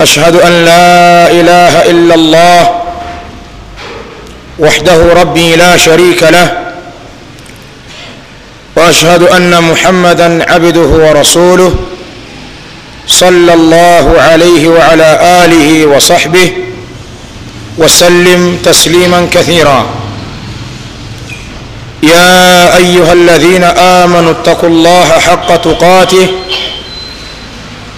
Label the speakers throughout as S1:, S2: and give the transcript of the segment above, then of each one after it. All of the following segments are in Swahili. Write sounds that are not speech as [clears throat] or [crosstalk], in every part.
S1: أشهد أن لا إله إلا الله وحده ربي لا شريك له وأشهد أن محمدا عبده ورسوله صلى الله عليه وعلى آله وصحبه وسلم تسليما كثيرا. يا أيها الذين آمنوا اتقوا الله حق تقاته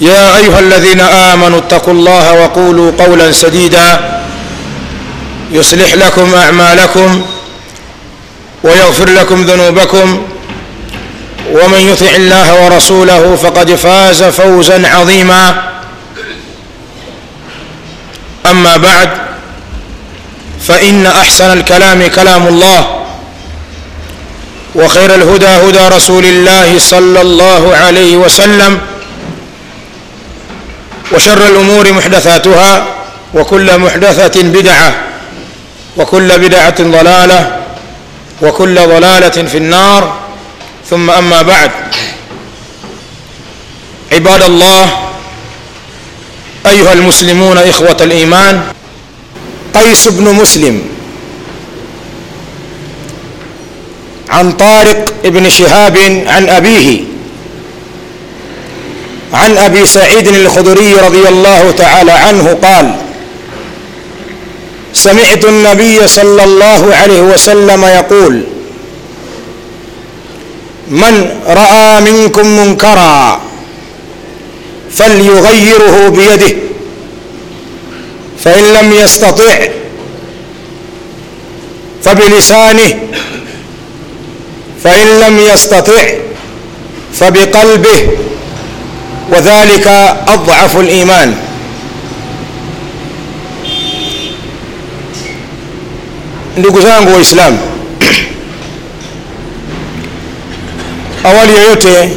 S1: يا أيها الذين آمنوا اتقوا الله وقولوا قولا سديدا يصلح لكم أعمالكم ويغفر لكم ذنوبكم ومن يطع الله ورسوله فقد فاز فوزا عظيما أما بعد فإن أحسن الكلام كلام الله وخير الهدى هدى رسول الله صلى الله عليه وسلم وشر الأمور محدثاتها وكل محدثة بدعة وكل بدعة ضلالة وكل ضلالة في النار. ثم أما بعد. عباد الله أيها المسلمون إخوة الإيمان قيس بن مسلم عن طارق بن شهاب عن أبيه عن أبي سعيد الخدري رضي الله تعالى عنه قال سمعت النبي صلى الله عليه وسلم يقول من رأى منكم منكرا فليغيره بيده فإن لم يستطع فبلسانه فإن لم يستطع فبقلبه wadhalika adhafu liman ndugu zangu waislam [clears throat] awali yoyote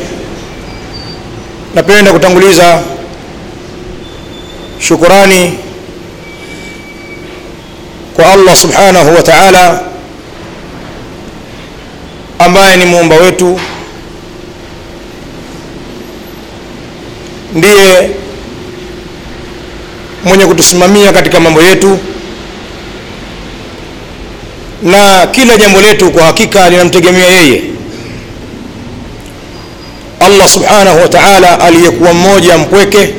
S1: napenda kutanguliza shukurani kwa allah subhanahu wa taala ambaye ni muumba wetu. Ndiye mwenye kutusimamia katika mambo yetu. Na kila jambo letu kwa hakika linamtegemea yeye. Allah subhanahu wa taala aliyekuwa mmoja mpweke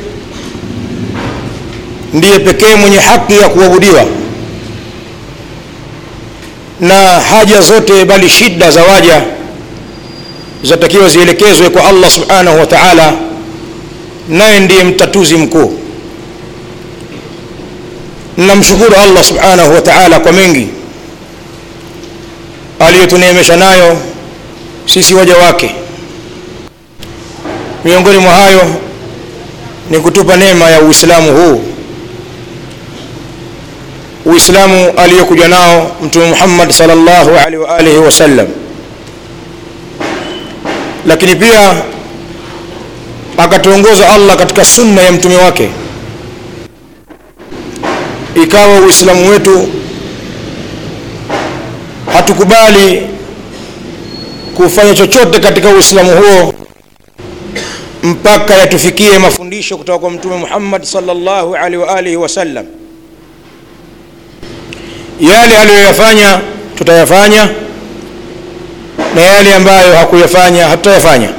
S1: ndiye pekee mwenye haki ya kuabudiwa. Na haja zote bali shida za waja zatakiwa zielekezwe kwa allah subhanahu wa taala naye ndiye mtatuzi mkuu. Namshukuru allah subhanahu wa taala kwa mengi aliyotuneemesha nayo sisi waja wake. Miongoni mwa hayo ni kutupa neema ya uislamu huu. Uislamu aliyokuja nao mtume muhammad salllahu alaihi wa alihi wasallam lakini pia akatuongoza allah katika sunna ya mtume wake. Ikawa uislamu wetu hatukubali kufanya chochote katika uislamu huo mpaka yatufikie mafundisho kutoka kwa mtume muhammad salllahu alaihi wa alihi wasallam. Yale aliyoyafanya tutayafanya na yale ambayo hakuyafanya hatutayafanya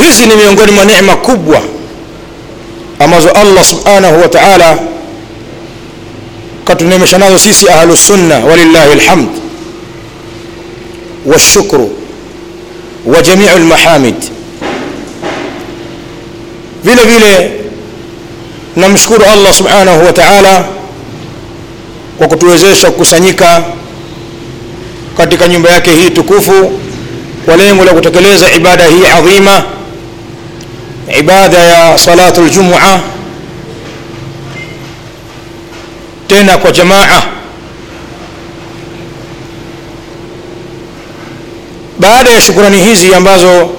S1: hizi ni miongoni mwa neema kubwa ambazo allah subhanahu wa taala katuneemesha nazo sisi ahlusunna walillahi lhamd walshukru wa jamiu lmahamid vile vile namshukuru allah subhanahu wa taala kwa kutuwezesha kukusanyika katika nyumba yake hii tukufu kwa lengo la kutekeleza ibada hii adhima ibada ya salatu ljumua tena kwa jamaa. Baada ya shukurani hizi ambazo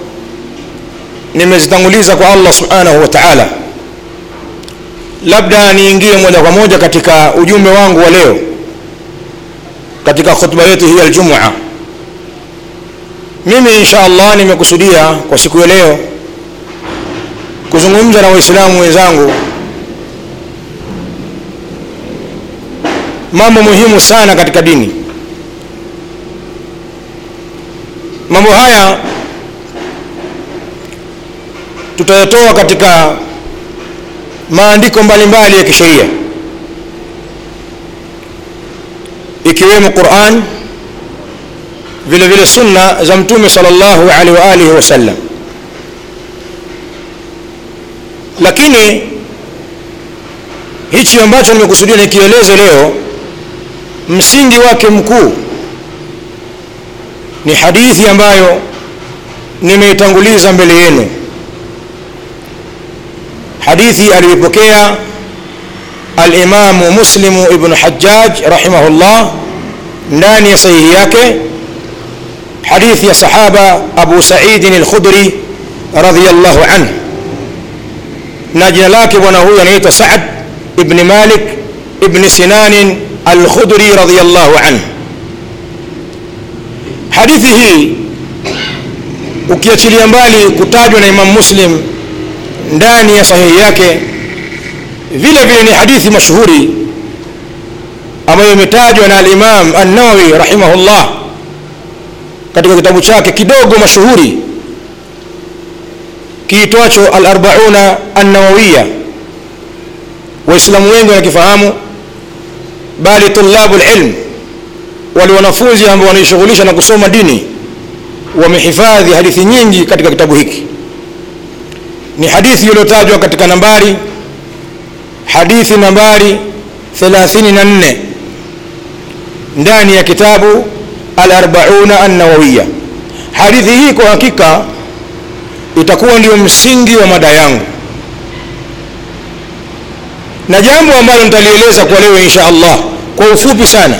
S1: nimezitanguliza kwa allah subhanahu wa taala labda niingie moja kwa moja katika ujumbe wangu wa leo katika khutba yetu hii ljumua mimi insha allah nimekusudia kwa siku ya leo kuzungumza na waislamu wenzangu. Mambo muhimu sana katika dini. Mambo haya tutayatoa katika maandiko mbalimbali ya kisheria. Ikiwemo quran vile vile sunna za mtume salllahu alaihi wa alihi wasallam lakini hichi ambacho nimekusudia nikieleze leo msingi wake mkuu ni hadithi ambayo nimeitanguliza mbele yenu. Hadithi aliyopokea alimamu muslimu ibnu hajjaj rahimahullah ndani ya sahihi yake hadithi ya sahaba abu saidin alkhudri radiallahu anhu na jina lake bwana huyu anaitwa saad ibni malik ibni sinanin alkhudri radhiyallahu anhu. Hadithi hii ukiachilia mbali kutajwa na imam muslim ndani ya sahihi yake vile vile ni hadithi mashuhuri ambayo imetajwa na alimam annawawi rahimahullah katika kitabu chake kidogo mashuhuri kiitwacho alarbauna annawawiya waislamu wengi wanakifahamu bali tulabu lilm wale wanafunzi ambao wanaishughulisha na kusoma dini wamehifadhi hadithi nyingi katika kitabu hiki. Ni hadithi iliyotajwa katika nambari hadithi nambari 34 ndani ya kitabu alarbauna hadithi hii kwa hakika itakuwa ndio msingi wa mada yangu. Na jambo ambalo nitalieleza kwa leo insha allah kwa ufupi sana.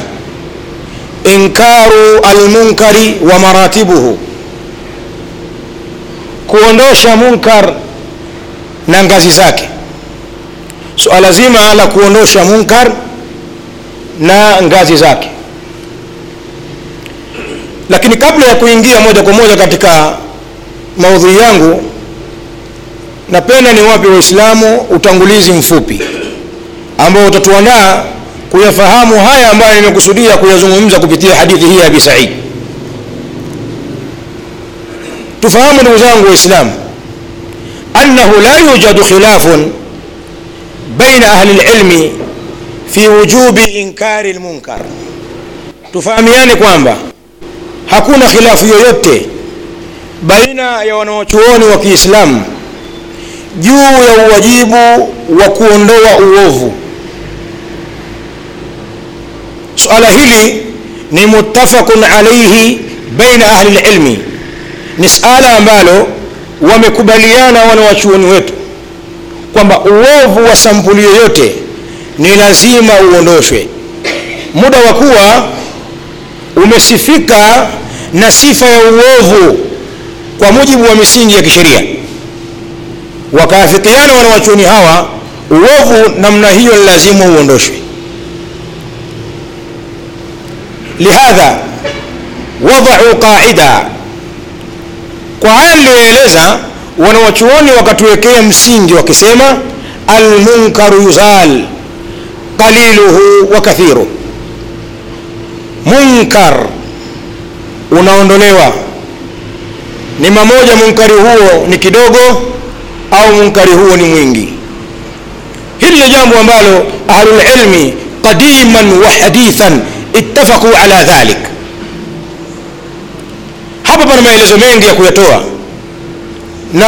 S1: Inkaru almunkari wa maratibuhu. Kuondosha munkar na ngazi zake. Suala so, zima la kuondosha munkar na ngazi zake. Lakini kabla ya kuingia moja kwa moja katika maudhui yangu napenda niwape waislamu utangulizi mfupi ambao utatuandaa kuyafahamu haya ambayo nimekusudia kuyazungumza kupitia hadithi hii ya abi said. Tufahamu ndugu zangu waislamu annahu la yujadu khilafun baina ahli lilmi fi wujubi inkari lmunkar tufahamiane kwamba hakuna khilafu yoyote baina ya wanawachuoni wa kiislamu juu ya uwajibu wa kuondoa uovu. Suala hili ni muttafaqun alaihi baina ahli lilmi ni suala ambalo wamekubaliana wanawachuoni wetu kwamba uovu wa sampuli yoyote ni lazima uondoshwe. Muda wa kuwa umesifika na sifa ya uovu kwa mujibu wa misingi ya kisheria wakaafikiana wanawachuoni hawa uovu namna hiyo lazima uondoshwe. Lihadha wadau qaida. Kwa haya niliyoeleza wanawachuoni wakatuwekea msingi wakisema almunkaru yuzal qaliluhu wa kathiru. Munkar unaondolewa ni mamoja munkari huo ni kidogo au munkari huo ni mwingi? Hili ni jambo ambalo ahlulilmi qadiman wa hadithan ittafaqu ala dhalik. Hapa pana maelezo mengi ya kuyatoa. Na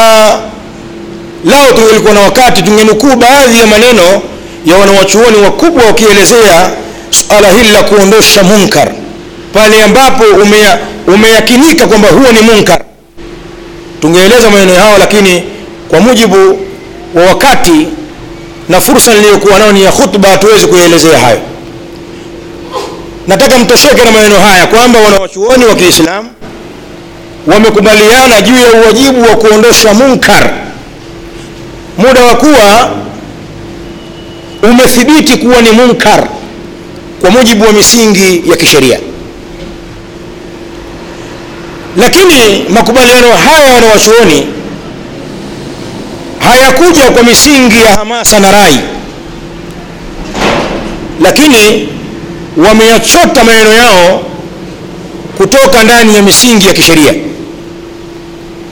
S1: lao tungelikuwa na wakati tungenukuu baadhi ya maneno ya wanawachuoni wakubwa wakielezea suala hili la kuondosha munkar. Pale ambapo umeya, umeyakinika kwamba huo ni munkar tungeeleza maneno yao lakini kwa mujibu wa wakati na fursa niliyokuwa nayo ni ya khutba hatuwezi kuyaelezea hayo. Nataka mtosheke na maneno haya kwamba wanawachuoni wa kiislamu wamekubaliana juu ya uwajibu wa kuondosha munkar. Muda wa kuwa umethibiti kuwa ni munkar kwa mujibu wa misingi ya kisheria lakini makubaliano haya wanawachuoni hayakuja kwa misingi ya hamasa na rai. Lakini wameyachota maneno yao kutoka ndani ya misingi ya kisheria.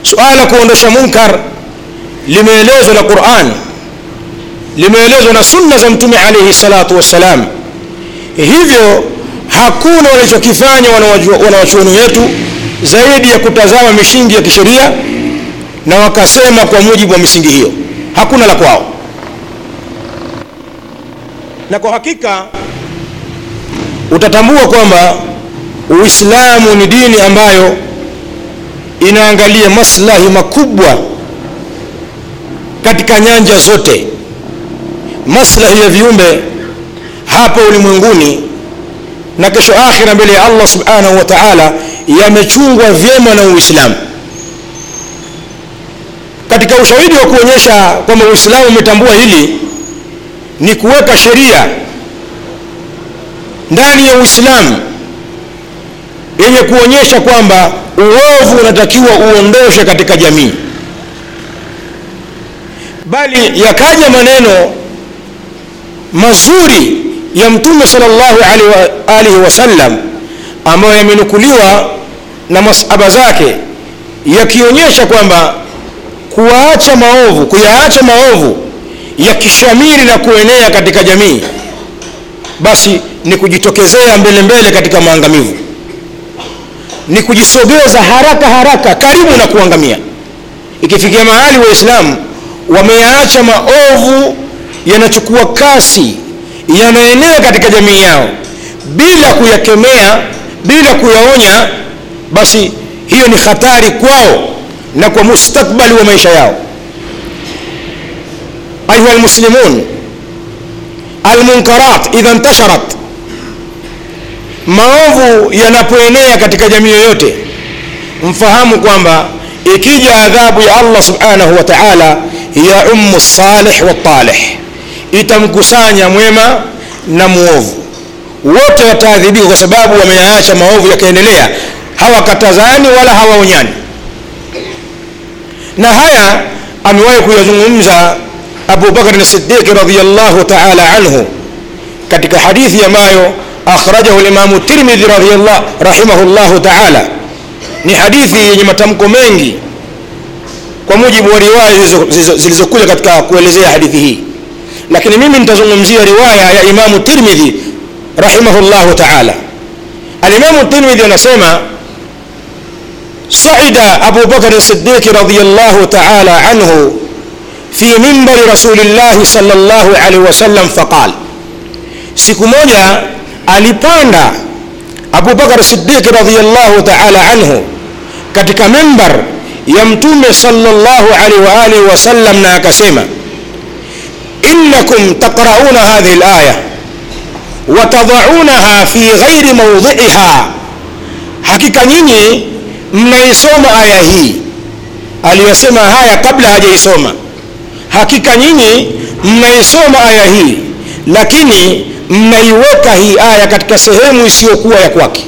S1: Suala kuondosha munkar limeelezwa na quran limeelezwa na sunna za mtume alaihi salatu wassalam. Hivyo hakuna walichokifanya wanawachuoni wetu zaidi ya kutazama misingi ya kisheria na wakasema kwa mujibu wa misingi hiyo. Hakuna la kwao. Na kwa hakika utatambua kwamba uislamu ni dini ambayo inaangalia maslahi makubwa katika nyanja zote. Maslahi ya viumbe hapa ulimwenguni na kesho akhira mbele ya allah subhanahu wa taala yamechungwa vyema na uislamu. Katika ushahidi wa kuonyesha kwamba uislamu umetambua hili ni kuweka sheria ndani ya uislamu yenye kuonyesha kwamba uovu unatakiwa uondoshe katika jamii. Bali yakaja maneno mazuri ya mtume salllahu alaihi wasallam ambayo yamenukuliwa na masaba zake yakionyesha kwamba kuwaacha maovu kuyaacha maovu yakishamiri na kuenea katika jamii basi ni kujitokezea mbele mbele katika maangamivu. Ni kujisogeza haraka haraka karibu na kuangamia. Ikifikia mahali waislamu wameyaacha maovu yanachukua kasi yanaenea katika jamii yao bila kuyakemea bila kuyaonya basi hiyo ni hatari kwao na kwa mustakbali wa maisha yao. Ayuha lmuslimun almunkarat idha ntasharat maovu yanapoenea katika jamii yoyote mfahamu kwamba ikija adhabu ya allah subhanahu wa taala ya ummu salih watalih itamkusanya mwema na muovu wote wataadhibika kwa sababu wameyaacha maovu yakaendelea. Hawakatazani wala hawaonyani. Na haya amewahi kuyazungumza Abubakar radiallahu taala anhu katika hadithi ambayo akhrajahu limamu tirmidhi rahimahullahu taala. Ni hadithi yenye matamko mengi kwa mujibu wa riwaya zilizokuja katika kuelezea hadithi hii. Lakini mimi nitazungumzia riwaya ya imamu tirmidhi rahimahullahu taala alimamu tirmidhi anasema صعد أبو بكر الصديق رضي الله تعالى عنه في منبر رسول الله صلى الله عليه وسلم فقال siku moja alipanda Abu Bakar Siddiq radhiyallahu ta'ala anhu katika mimbar ya mtume sallallahu alaihi wa alihi wasallam na akasema innakum taqrauna hadhihi alaya Wa tadaunaha fi ghairi mawdhi'iha hakika nyinyi mnaisoma aya hii aliyosema haya kabla hajaisoma hakika nyinyi mnaisoma aya hii lakini mnaiweka hii aya katika sehemu isiyokuwa ya kwake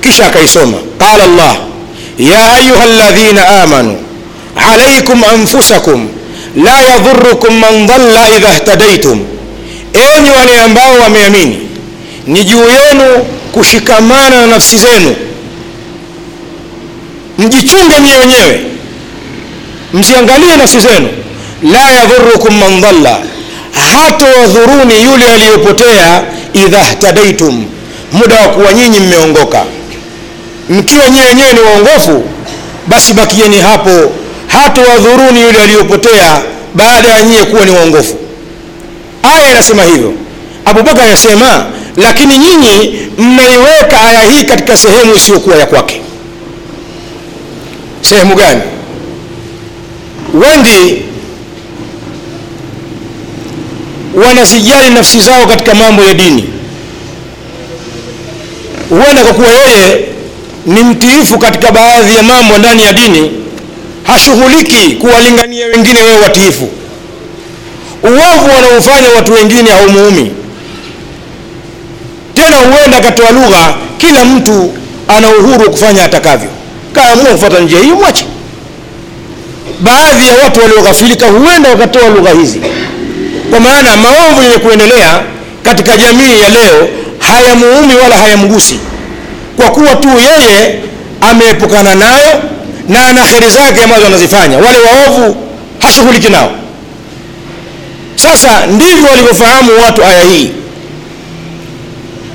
S1: kisha akaisoma qala allah ya ayuha ladhina amanu alaikum anfusakum la yadhurukum man dhalla idha htadaitum enyi wale ambao wameamini ni juu yenu kushikamana na nafsi zenu. Mjichunge nyie wenyewe msiangalie nafsi zenu. La yadhurukum man dhalla hata wadhuruni yule aliyopotea idha htadaitum muda wa kuwa nyinyi mmeongoka. Mkiwa nyie wenyewe ni waongofu basi bakieni hapo hata wadhuruni yule aliyopotea baada ya nyie kuwa ni waongofu aya inasema hivyo. Abubakar anasema lakini nyinyi mnaiweka aya hii katika sehemu isiyokuwa ya kwake. Sehemu gani? Wengi wanasijali nafsi zao katika mambo ya dini. Huenda kwa kuwa yeye ni mtiifu katika baadhi ya mambo ndani ya dini hashughuliki kuwalingania wengine wewe watiifu uovu wanaofanya watu wengine haumuumi. Tena huenda akatoa lugha kila mtu ana uhuru wa kufanya atakavyo. Kaamua kufuata njia hiyo mwache. Baadhi ya watu walioghafilika huenda wakatoa lugha hizi. Kwa maana maovu yenye kuendelea katika jamii ya leo hayamuumi wala hayamgusi. Kwa kuwa tu yeye ameepukana nayo na ana heri zake ambazo anazifanya. Wale waovu hashughuliki nao sasa ndivyo walivyofahamu watu aya hii.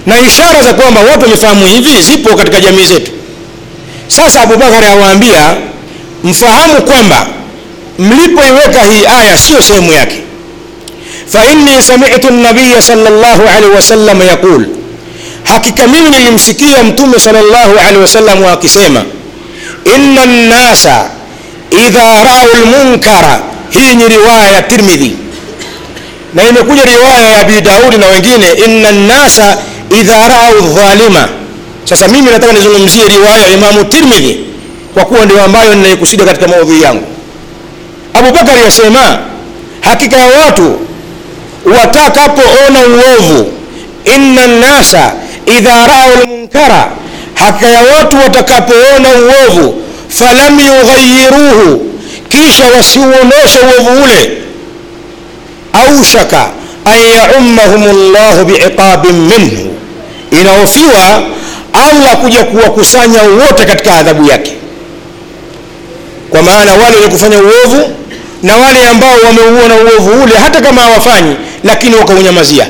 S1: Na ishara za kwamba watu wamefahamu hivi zipo katika jamii zetu. Sasa abubakari awaambia mfahamu kwamba mlipoiweka hii aya siyo sehemu yake. Fainni samitu nabiya salllahu alaihi wasallam yaqul hakika mimi nilimsikia mtume salllahu alaihi wasallam akisema inna nnasa idha raau lmunkara hii ni riwaya ya tirmidhi na imekuja riwaya ya abi daudi na wengine inna nnasa idha raau dhalima sasa mimi nataka nizungumzie riwaya ya imamu tirmidhi kwa kuwa ndio ambayo ninaikusudia katika maudhui yangu. Abubakari yasema hakika ya watu watakapoona uovu inna nnasa idha raau lmunkara hakika ya watu watakapoona uovu falam yughayiruhu kisha wasiuoneshe uovu ule aushaka an yaummahum llahu biiqabin minhu inahofiwa allah kuja kuwakusanya wote katika adhabu yake. Kwa maana wale wenye kufanya uovu na wale ambao wameuona uovu ule hata kama hawafanyi lakini wakaunyamazia.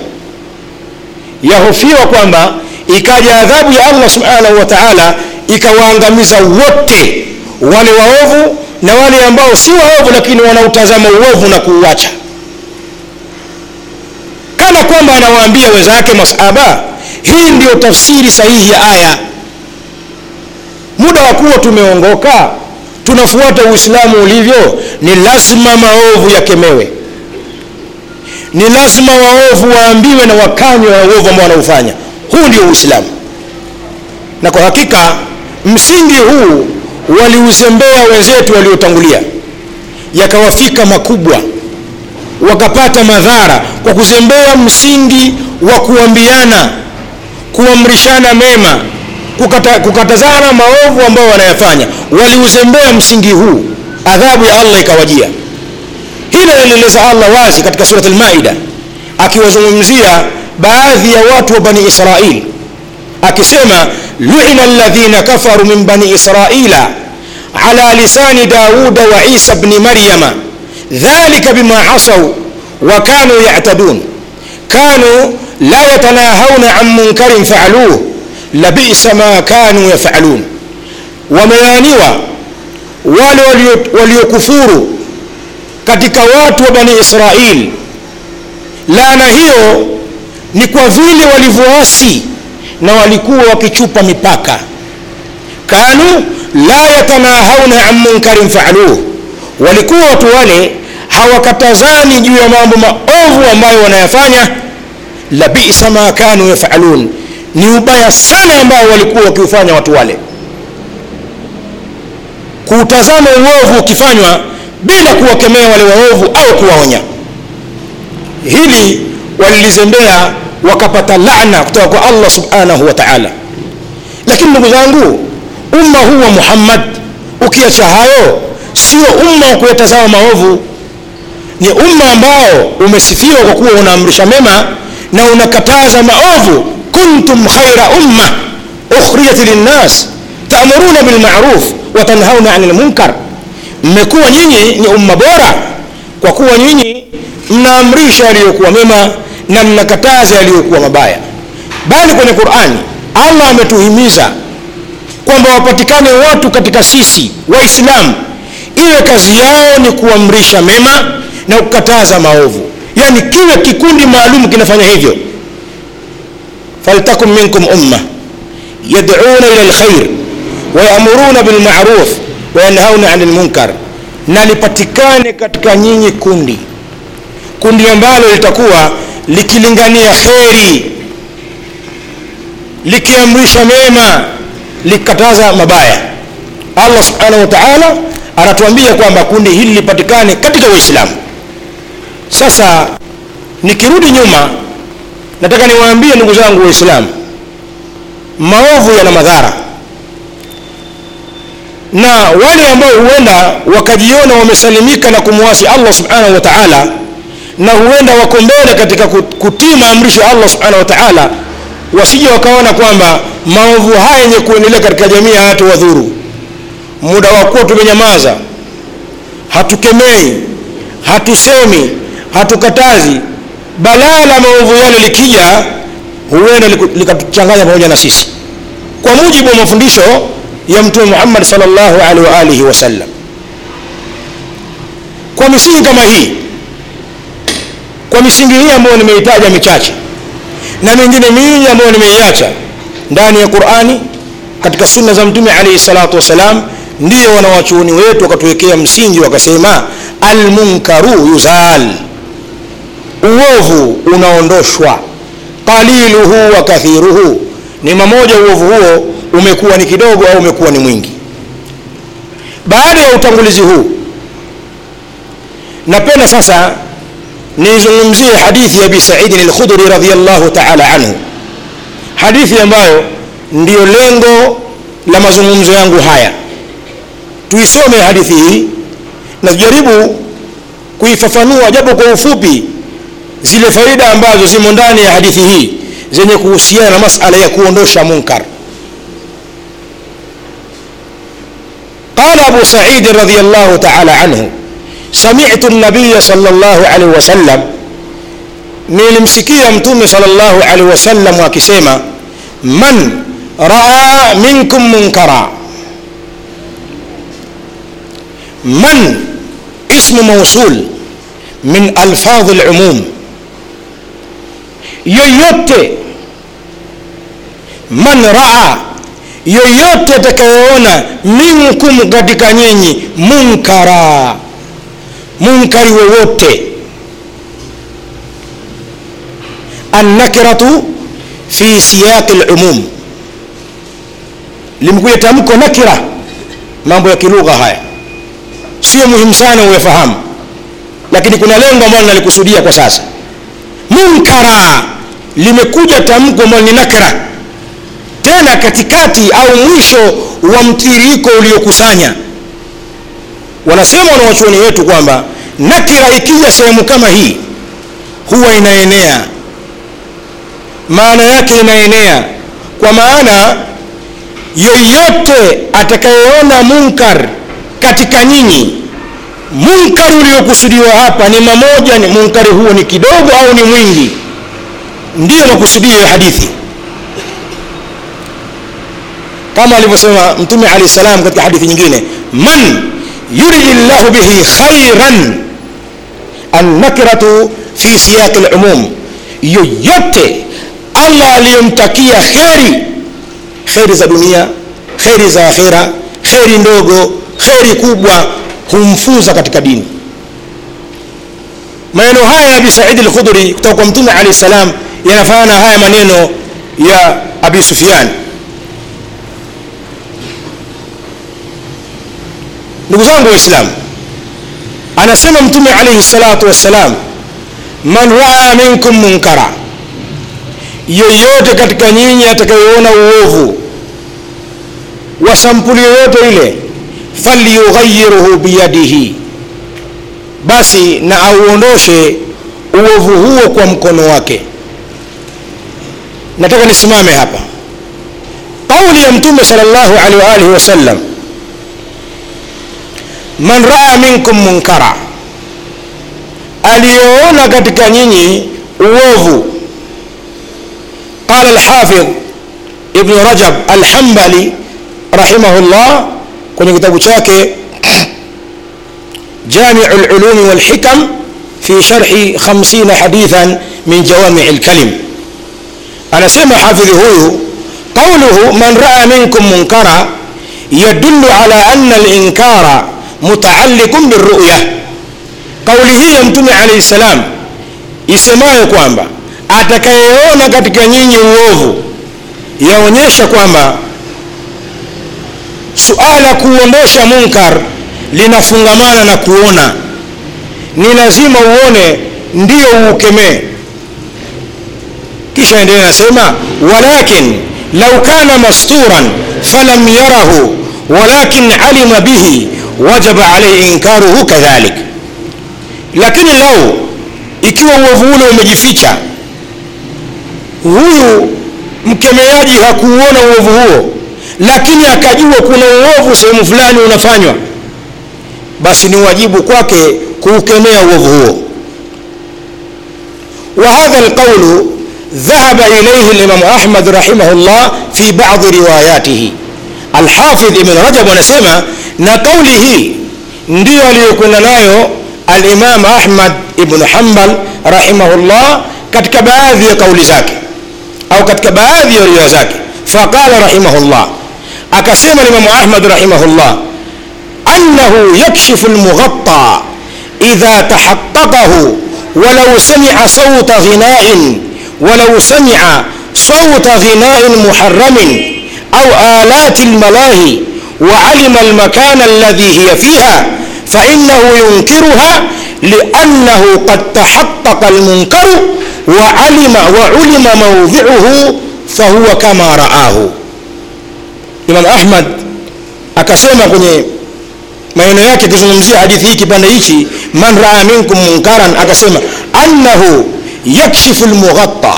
S1: Yahofiwa kwamba ikaja adhabu ya allah subhanahu wa taala ikawaangamiza wote wale waovu na wale ambao si waovu lakini wanautazama uovu na kuuacha kana kwamba anawaambia wenzake masahaba hii ndiyo tafsiri sahihi ya aya. Muda wa kuwa tumeongoka tunafuata uislamu ulivyo ni lazima maovu yakemewe. Ni lazima waovu waambiwe na wakanywe wa uovu ambao wanaufanya. Huu ndio uislamu. Na kwa hakika msingi huu waliuzembea wenzetu waliotangulia. Yakawafika makubwa wakapata madhara kwa kuzembea msingi wa kuambiana kuamrishana mema kukata, kukatazana maovu ambao wanayafanya. Waliuzembea msingi huu adhabu ya allah ikawajia. Hili alieleza allah wazi katika surat lmaida akiwazungumzia baadhi ya watu wa bani israil akisema luina ladhina kafaru min bani israila ala lisani dauda wa isa bni maryama dhalika bima asau wa kanu yatadun. Kanu la yatanahauna an munkarin faaluh labisa ma kanu yafalun. Wamelaaniwa wale waliokufuru walio katika watu wa bani israil. Laana hiyo ni kwa vile walivyoasi na walikuwa wakichupa mipaka. Kanu la yatanahauna an munkarin faaluh walikuwa watu wale hawakatazani juu ya mambo maovu ambayo wanayafanya. Labisa ma kanu yafalun ni ubaya sana ambao walikuwa wakiufanya watu wale. Kuutazama uovu ukifanywa bila kuwakemea wale waovu au kuwaonya. Hili walilizembea wakapata laana kutoka kwa allah subhanahu wa taala. Lakini ndugu zangu umma huu wa muhammad ukiacha hayo sio umma wa kuyatazama maovu. Ni umma ambao umesifiwa kwa kuwa unaamrisha mema na unakataza maovu. Kuntum khaira umma ukhrijat linnas taamuruna bilmaruf wa tanhauna ani lmunkar mmekuwa nyinyi ni umma bora kwa kuwa nyinyi mnaamrisha yaliyokuwa mema na mnakataza yaliyokuwa mabaya. Bali kwenye qurani allah ametuhimiza kwamba wapatikane watu katika sisi waislamu iwe kazi yao ni kuamrisha mema na kukataza maovu. Yani kiwe kikundi maalum kinafanya hivyo. Faltakum minkum umma yad'una ila lkhair wayamuruna bilmaruf wayanhauna ani lmunkar na lipatikane katika nyinyi kundi. Kundi ambalo litakuwa likilingania kheri likiamrisha mema likataza mabaya. Allah subhanahu wa taala anatuambia kwamba kundi hili lipatikane katika uislamu. Sasa nikirudi nyuma nataka niwaambie ndugu zangu waislamu maovu yana madhara. Na wale ambao huenda wakajiona wamesalimika na kumwasi allah subhanahu wa taala na huenda wako mbele katika kutii maamrisho ya allah subhanahu wa taala wasije wakaona kwamba maovu haya yenye kuendelea katika jamii hayatowadhuru muda wa kuwa tumenyamaza hatukemei hatusemi hatukatazi. Balaa la maovu yale likija huenda likatuchanganya pamoja na sisi. Kwa mujibu wa mafundisho ya mtume muhammad salllahu alaihi wa alihi wasallam. Kwa misingi kama hii kwa misingi hii ambayo nimeitaja michache na mingine mingi ambayo nimeiacha ndani ya qurani katika sunna za mtume alaihi salatu wassalam ndiyo wanawachuoni wetu wakatuwekea msingi wakasema almunkaru yuzal. Uovu unaondoshwa. Qaliluhu wa kathiruhu. Ni mamoja uovu huo umekuwa ni kidogo au umekuwa ni mwingi. Baada ya utangulizi huu napenda sasa nizungumzie hadithi ya abi saidin alkhudri taala anhu. Hadithi ambayo ndiyo lengo la mazungumzo yangu haya tuisome hadithi hii na tujaribu kuifafanua japo kwa ufupi zile faida ambazo zimo ndani ya hadithi hii zenye kuhusiana na masala ya kuondosha munkar قال أبو سعيد رضي الله تعالى عنه سمعت النبي صلى الله عليه وسلم nilimsikia mtume salllahu alaihi wasallam akisema man raa minkum munkara man ismu mausul min alfadhi lumum yoyote man raa yoyote atakayeona minkum katika nyinyi munkara munkari wowote annakiratu fi siyaqi lumum limekuja tamko nakira mambo ya kilugha haya sio muhimu sana uyafahamu lakini kuna lengo ambalo nalikusudia kwa sasa. Munkara limekuja tamko ambalo ni nakira tena katikati au mwisho wa mtiririko uliokusanya. Wanasema wanawachuoni wetu kwamba nakira ikija sehemu kama hii huwa inaenea. Maana yake inaenea kwa maana yoyote atakayeona munkar katika nyinyi. Munkari uliokusudiwa hapa ni mamoja ni munkari huo ni kidogo au ni mwingi? Ndiyo makusudio ya hadithi. Kama alivyosema mtume alahi salam katika hadithi nyingine man yuridi llahu bihi khairan annakiratu fi siyaqi lumum yoyote allah aliyomtakia kheri kheri za dunia kheri za akhira kheri ndogo kheri kubwa humfunza katika dini. Maneno haya ya abi saidi lkhudri kutoka kwa mtume alahi salam yanafanana haya maneno ya abi sufyan. Ndugu zangu waislamu anasema mtume alaihi salatu wassalam man raa minkum munkara yoyote katika nyinyi atakayeona uovu wa sampuli yoyote ile falyughayiruhu biyadihi basi na auondoshe uovu huo kwa mkono wake nataka nisimame hapa kauli ya mtume sallallahu alaihi wa alihi wasallam man raa minkum munkara aliyoona katika nyinyi uovu qala alhafidh ibn rajab alhambali rahimahullah kwenye kitabu chake [clears throat] jamiu lulumi walhikam fi sharhi 50 hadithan min jawamii lkalim anasema hafidhi huyu qauluhu man raa minkum munkara yadullu ala anna alinkara mutaalliqun birruya. Kauli hii ya mtume alaihi salam isemayo kwamba atakayeona katika nyinyi uovu yaonyesha kwamba suala kuondosha munkar linafungamana na kuona. Ni lazima uone ndio uukemee. Kisha endelea nasema walakin lau kana masturan falam yarahu walakin alima bihi wajaba alaihi inkaruhu kadhalik. Lakini lau ikiwa uovu ule umejificha huyu mkemeaji hakuuona uovu huo lakini akajua kuna uovu sehemu fulani unafanywa basi ni wajibu kwake kuukemea uovu huo وهذا القول ذهب إليه الإمام أحمد رحمه الله في بعض رواياته الحافظ ابن رجب ونسمى نقوله ndio aliyokwenda nayo alimam ahmad ibnu hambal rahimahullah katika baadhi ya kauli zake au katika baadhi ya riwaya zake faqala rahimahullah akasema limamu ahmad rahimahullah annahu yakshifu lmughatta idha tahaqqaqahu walau samia sauta ghina'in walau samia sauta ghina'in muharramin au alati lmalahi وعلم المكان الذي هي فيها فإنه ينكرها لأنه قد تحقق المنكر وعلم وعلم موضعه فهو كما رآه Imam Ahmad akasema kwenye maneno yake akizungumzia hadithi hii kipande hichi man raa minkum munkaran akasema annahu yakshifu lmughatta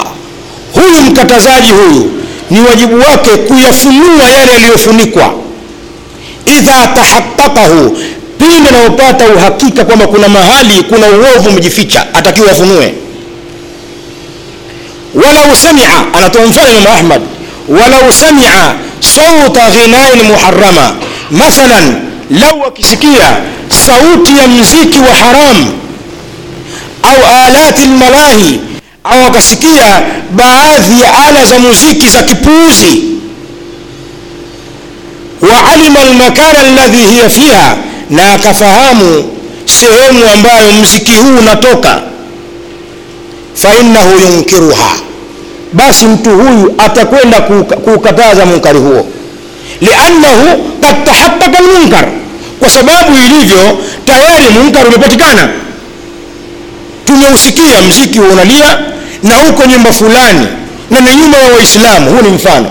S1: huyu mkatazaji huyu ni wajibu wake kuyafunua yale yaliyofunikwa. Idha tahaqqaqahu pindi anayopata uhakika kwamba kuna mahali kuna uovu umejificha atakiwa afunue. Walau samia anatoa mfano imam ahmad ولو سمع صوت غناء محرما. مثلا لو وكسكيا صوت يمزيك وحرام. أو آلات الملاهي أو وكسكيا بعاذي آلة زموزيك زكي بوزي. وعلم المكان الذي هي فيها نا كفهام سهم ومبايو مزيكي هو نتوكا. فإنه ينكرها. Basi mtu huyu atakwenda kuukataza munkari huo. Liannahu kad tahaqaqa lmunkar kwa sababu ilivyo tayari munkar umepatikana. Tumeusikia mziki unalia na huko nyumba fulani na ni nyumba ya waislamu. Huu ni mfano.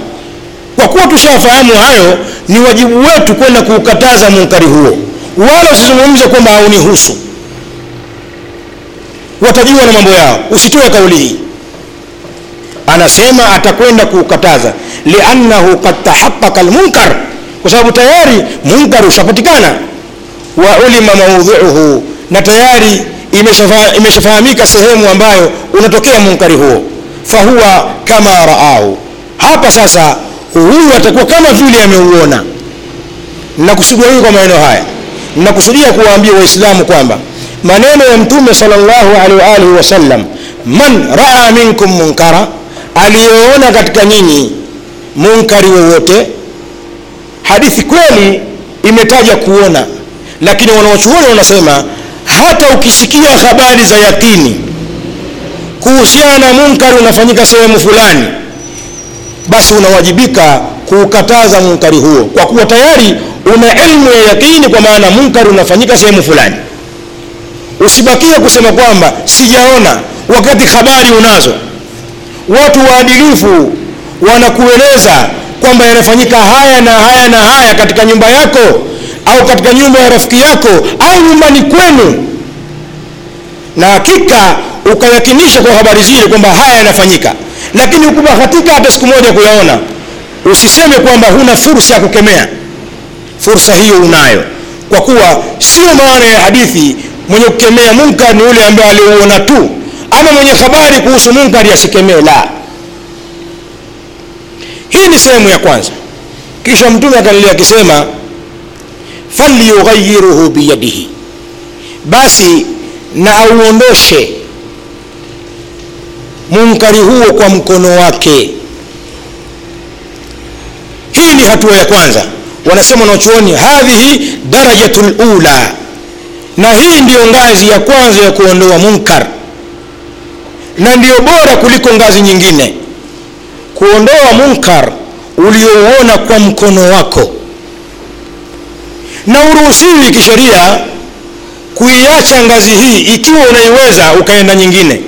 S1: Kwa kuwa tushafahamu hayo ni wajibu wetu kwenda kuukataza munkari huo. Wala usizungumze kwamba haunihusu. Watajua na mambo yao. Usitoe kauli hii anasema atakwenda kuukataza liannahu kad tahaqqaqa lmunkar kwa sababu tayari munkar ushapatikana. Wa ulima maudhiuhu na tayari imeshafahamika sehemu ambayo unatokea munkari huo. Fahuwa kama raahu. Hapa sasa huyu atakuwa kama vile ameuona. Nakusudia hii kwa maneno haya. Nakusudia kuwaambia waislamu kwamba maneno ya mtume salllahu alaihi wasallam man raa minkum munkara aliyoona katika nyinyi munkari wowote hadithi kweli imetaja kuona lakini wanaochuoni wanasema hata ukisikia habari za yakini kuhusiana na munkari unafanyika sehemu fulani basi unawajibika kuukataza munkari huo kwa kuwa tayari una elimu ya yakini kwa maana munkari unafanyika sehemu fulani. Usibakie kusema kwamba sijaona wakati habari unazo watu waadilifu wanakueleza kwamba yanafanyika haya na haya na haya katika nyumba yako au katika nyumba ya rafiki yako au nyumbani kwenu. Na hakika ukayakinisha kwa habari zile kwamba haya yanafanyika. Lakini ukubahatika hata siku moja kuyaona usiseme kwamba huna fursa ya kukemea. Fursa hiyo unayo. Kwa kuwa sio maana ya hadithi mwenye kukemea munkar ni yule ambaye aliuona tu ama mwenye habari kuhusu munkari asikemee la. Hii ni sehemu ya kwanza. Kisha mtume akaendelea akisema falyughayiruhu biyadihi. Basi na auondoshe munkari huo kwa mkono wake. Hii ni hatua ya kwanza. Wanasema wanachuoni hadhihi darajatu lula na hii ndiyo ngazi ya kwanza ya kuondoa munkar na ndiyo bora kuliko ngazi nyingine. Kuondoa munkar uliouona kwa mkono wako na uruhusiwi kisheria kuiacha ngazi hii ikiwa unaiweza ukaenda nyingine.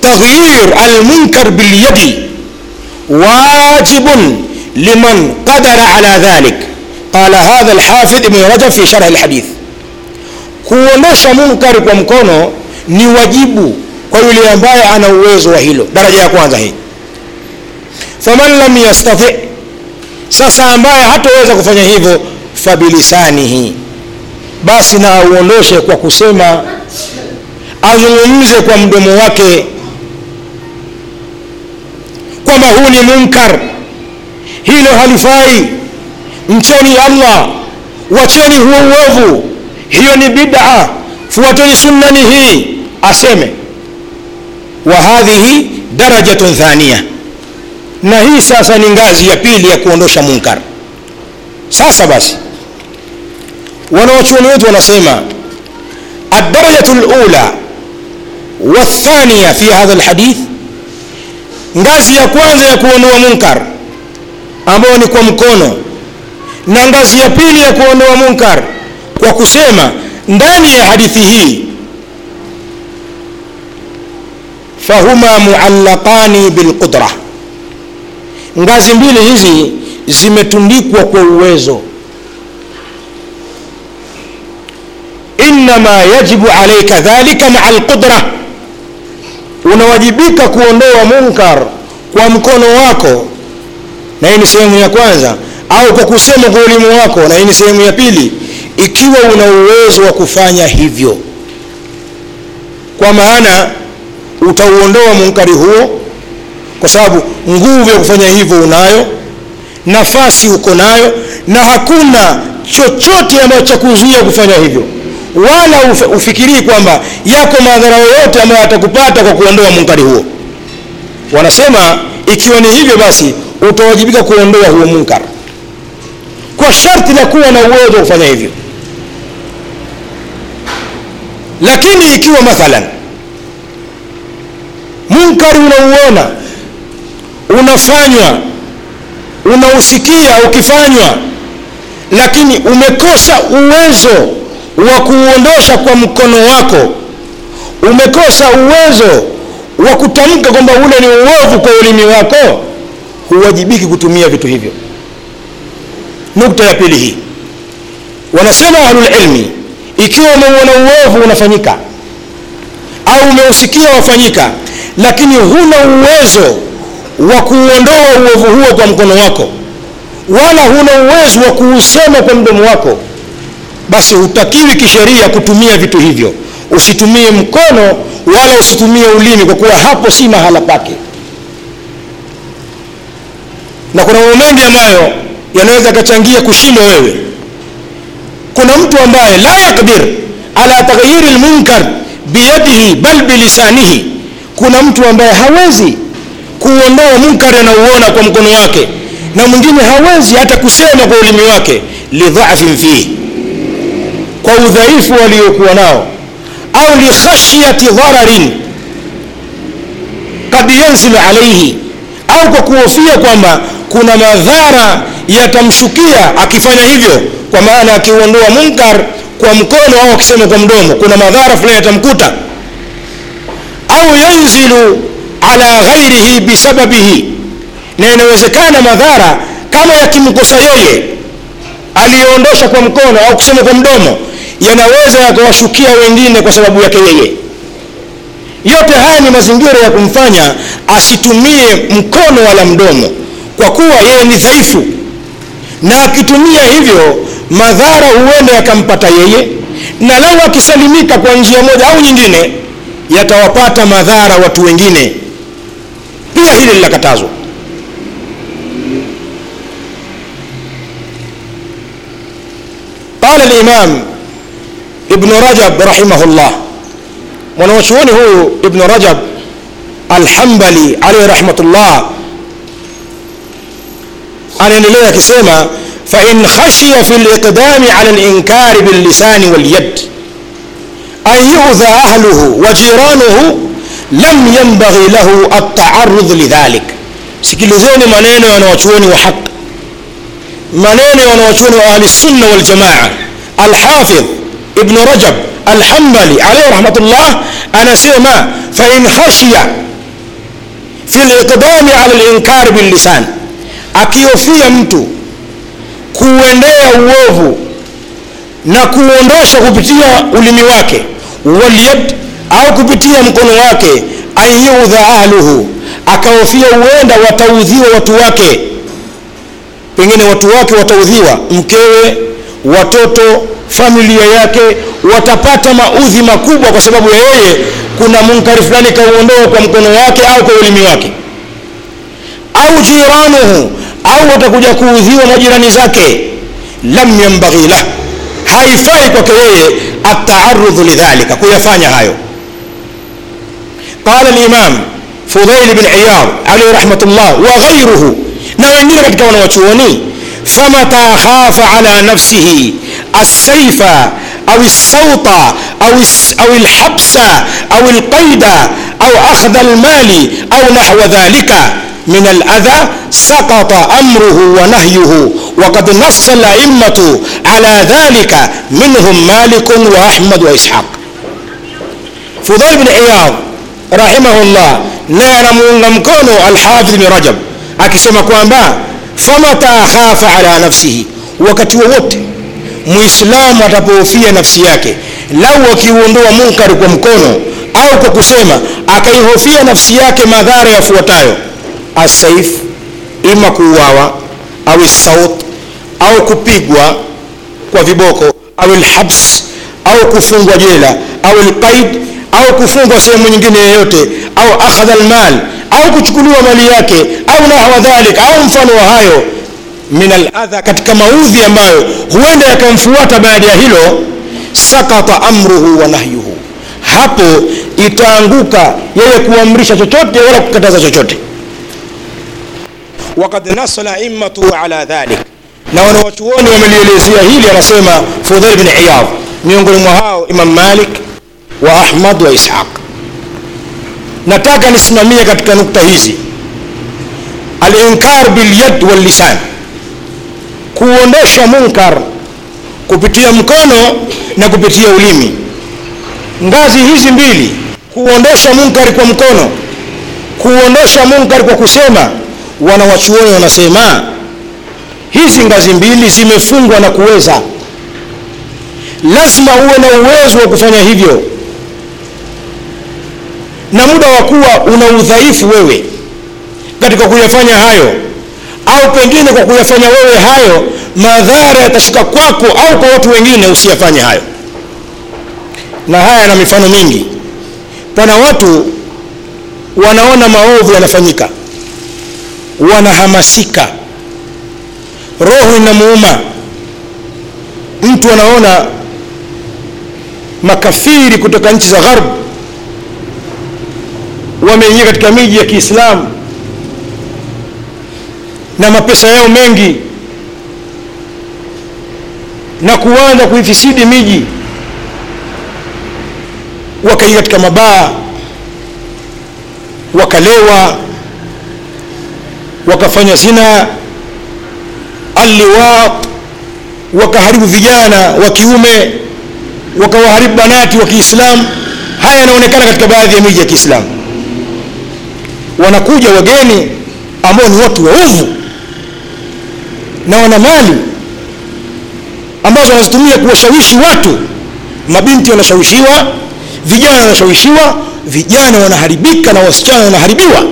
S1: Taghyir almunkar bilyadi wajibun liman qadara ala dhalik. Qala hadha alhafidh ibn rajab fi sharh alhadith. Kuondosha munkari kwa mkono ni wajibu kwa yule ambaye ana uwezo wa hilo. Daraja ya kwanza hii. Faman lam yastati sasa ambaye hataweza kufanya hivyo fabilisanihi basi na auondoshe kwa kusema azungumze kwa mdomo wake kwamba huu ni munkar hilo halifai. Mcheni allah wacheni huo uovu hiyo ni bid'a fuateni sunnani hii aseme wa hadhihi darajatun thania na hii sasa ni ngazi ya pili ya kuondosha munkar sasa basi wanawachuoni wetu wanasema الدرجة الأولى والثانية في هذا الحديث ngazi ya kwanza ya kuondoa munkar ambayo ni kwa mkono na ngazi ya pili ya kuondoa munkar kwa kusema ndani ya hadithi hii. Fahuma muallaqani bilqudra. Ngazi mbili hizi zimetundikwa kwa uwezo. Innama yajibu alaika dhalika maa alqudra unawajibika kuondoa munkar kwa mkono wako na hii ni sehemu ya kwanza au kwa kusema kwa ulimu wako na hii ni sehemu ya pili ikiwa una uwezo wa kufanya hivyo kwa maana utauondoa munkari huo kwa sababu nguvu ya kufanya hivyo unayo nafasi uko nayo na hakuna chochote ambacho cha kuzuia kufanya hivyo. Wala ufikirii kwamba yako madhara yoyote ambayo yatakupata kwa kuondoa munkari huo. Wanasema ikiwa ni hivyo basi utawajibika kuondoa huo munkar kwa sharti la kuwa na uwezo wa kufanya hivyo. Lakini ikiwa mathalan munkari unauona unafanywa unausikia ukifanywa lakini umekosa uwezo wa kuuondosha kwa mkono wako umekosa uwezo wa kutamka kwamba ule ni uovu kwa ulimi wako huwajibiki kutumia vitu hivyo nukta ya pili hii. Wanasema ahlulilmi ikiwa umeuona uovu unafanyika au umeusikia wafanyika lakini huna uwezo wa kuuondoa uovu huo kwa mkono wako wala huna uwezo wa kuusema kwa mdomo wako basi hutakiwi kisheria kutumia vitu hivyo. Usitumie mkono wala usitumie ulimi kwa kuwa hapo si mahala pake. Na kuna mambo mengi ambayo yanaweza yakachangia kushindwa wewe. Kuna mtu ambaye la yakdir ala taghyiri lmunkar biyadihi bal bilisanihi. Kuna mtu ambaye hawezi kuondoa munkari anauona kwa mkono wake na mwingine hawezi hata kusema kwa ulimi wake lidhafin fihi. Kwa udhaifu waliokuwa nao au likhashyati dhararin kad yanzilu alaihi au kwa kuhofia kwamba kuna madhara yatamshukia akifanya hivyo kwa maana akiuondoa munkar kwa mkono au akisema kwa mdomo kuna madhara fulani yatamkuta. Au yanzilu ala ghairihi bisababihi na inawezekana madhara kama yakimkosa yeye aliyoondosha kwa mkono au kusema kwa mdomo yanaweza yakawashukia wengine kwa sababu yake yeye. Yote haya ni mazingira ya kumfanya asitumie mkono wala mdomo kwa kuwa yeye ni dhaifu na akitumia hivyo madhara huenda yakampata yeye, na lau akisalimika kwa njia moja au nyingine, yatawapata madhara watu wengine. Pia hili linakatazwa. Qala limam ibnu Rajab rahimahullah, mwanawachuoni huyu ibnu Rajab alhambali alaihi rahmatullah anaendelea akisema fain khashiya fi liqdami ala linkari billisani walyad an yudha ahluhu wa jiranuhu lam yanbaghi lahu altaarudh lidhalik sikilizeni maneno ya wanawachuoni wa haq maneno ya wanawachuoni wa ahli sunna waljamaa alhafidh ibnu rajab alhambali alaihi rahmatullah anasema fain khashiya fi liqdami ala linkari billisan akihofia mtu kuuendea uovu na kuondosha kupitia ulimi wake walyad au kupitia mkono wake an yudha ahluhu akahofia huenda wataudhiwa watu wake. Pengine watu wake wataudhiwa mkewe watoto familia yake watapata maudhi makubwa kwa sababu ya yeye kuna munkari fulani kauondoa kwa mkono wake au kwa ulimi wake أو جيرانه أو تكجكو ذيو مجيران زاكي لم ينبغي له. هاي فايك وكيه التعرض لذلك كي فاني هايو قال الإمام فضيل بن عيار عليه رحمة الله وغيره نويني لك كون وشوني فمتى خاف على نفسه السيف أو الصوت أو أو الحبس أو القيد أو أخذ المال أو نحو ذلك. من الأذى سقط أمره ونهيه وقد نص الأئمة على ذلك منهم مالك وأحمد وإسحاق. فضيل بن عياض رحمه الله نير من الحافظ بن رجب أكسما كوانبا فمتى خاف على نفسه؟ وقت ووت. مسلم وتبوفي نفسي ياكي. لو كيوندو منكر كمكونو أو كوكسما أكيهوفي نفسي ياكي مذار يفوتايو asaif ima kuuawa au saut au kupigwa kwa viboko au lhabs au kufungwa jela au lqaid au kufungwa sehemu nyingine yoyote au akhadha lmal au kuchukuliwa mali yake au nahwa dhalik au mfano wa hayo. Min aladha katika maudhi ambayo huenda yakamfuata baada ya hilo sakata amruhu wa nahyuhu. Hapo itaanguka yeye kuamrisha chochote wala kukataza chochote wakad nasa laimatu ala dhalik. Na wanawachuoni wamelielezea hili anasema fudhail bin iyad miongoni mwa hao imam malik wa ahmad wa ishaq. Nataka nisimamie katika nukta hizi. Alinkar bilyad wallisan kuondosha munkar kupitia mkono na kupitia ulimi. Ngazi hizi mbili kuondosha munkari kwa mkono kuondosha munkari kwa kusema wanawachuoni wanasema hizi ngazi mbili zimefungwa na kuweza. Lazima uwe na uwezo wa kufanya hivyo. Na muda wa kuwa una udhaifu wewe katika kuyafanya hayo au pengine kwa kuyafanya wewe hayo madhara yatashuka kwako au kwa watu wengine usiyafanye hayo. Na haya yana mifano mingi. Pana watu wanaona maovu yanafanyika wanahamasika. Roho inamuuma. Mtu anaona makafiri kutoka nchi za gharb wameingia katika miji ya kiislamu na mapesa yao mengi na kuanza kuifisidi miji wakaingia katika mabaa wakalewa wakafanya zina alliwat wakaharibu vijana wa kiume wakawaharibu banati wa kiislamu haya yanaonekana katika baadhi ya miji ya kiislamu wanakuja wageni ambao ni watu waovu na wana mali ambazo wanazitumia kuwashawishi watu. Mabinti wanashawishiwa vijana wanashawishiwa vijana wanaharibika na wasichana wanaharibiwa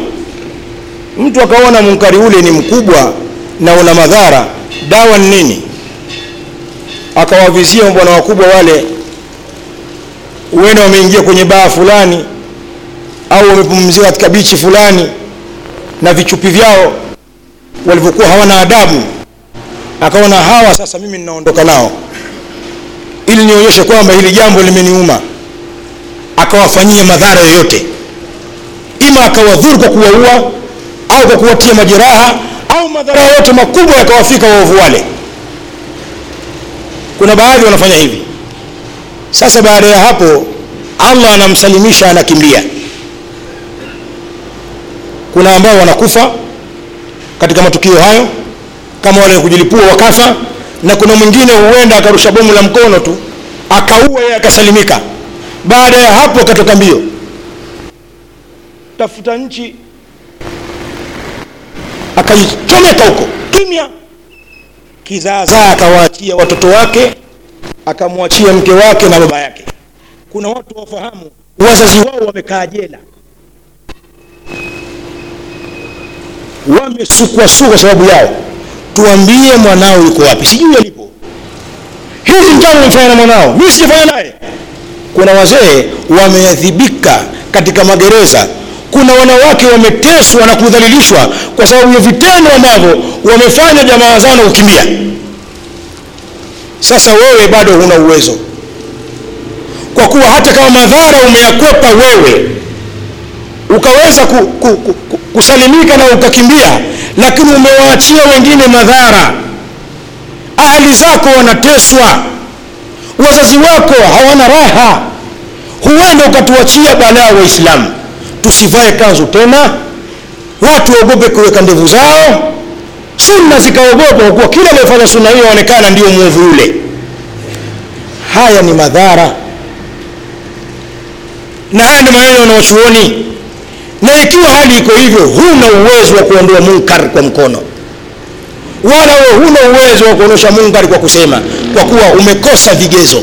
S1: mtu akaona munkari ule ni mkubwa na una madhara dawa ni nini? Akawavizia bwana wakubwa wale huenda wameingia kwenye baa fulani au wamepumzika katika bichi fulani na vichupi vyao walivyokuwa hawana adabu. Akaona hawa sasa mimi ninaondoka nao. Ili nionyeshe kwamba hili jambo limeniuma. Akawafanyia madhara yoyote. Ima akawadhuru kwa kuwaua au kwa kuwatia majeraha au madhara yote makubwa yakawafika waovu wale. Kuna baadhi wanafanya hivi. Sasa baada ya hapo allah anamsalimisha anakimbia. Kuna ambao wanakufa katika matukio hayo kama wale kujilipua wakafa na kuna mwingine huenda akarusha bomu la mkono tu akaua yeye akasalimika. Baada ya hapo akatoka mbio. Tafuta nchi akaichomeka huko. Kimya. Kizaazaa akawaachia watoto wake akamwachia mke wake na baba yake. Kuna watu wafahamu wazazi wao wamekaa jela. Wamesukwasukwa sababu yao. Tuambie mwanao yuko wapi. Sijui alipo. Hizi njama nimefanya na mwanao. Mimi sijafanya naye. Kuna wazee wameadhibika katika magereza kuna wanawake wameteswa na kudhalilishwa kwa sababu ya vitendo ambavyo wamefanya jamaa zao na kukimbia. Sasa wewe bado huna uwezo. Kwa kuwa hata kama madhara umeyakwepa wewe ukaweza ku, ku, ku, ku, kusalimika na ukakimbia lakini umewaachia wengine madhara. Ahli zako wanateswa. Wazazi wako hawana raha. Huenda ukatuachia balaa waislamu tusivae kanzu tena. Watu waogope kuweka ndevu zao. Sunna zikaogopa kwa kuwa kila aliyefanya sunna hiyo aonekana ndio mwovu yule. Haya ni madhara. Na haya ni maneno wanaochuoni. Na ikiwa hali iko hivyo huna uwezo wa kuondoa munkar kwa mkono. Wala wewe huna uwezo wa kuonyesha munkar kwa kusema kwa kuwa umekosa vigezo.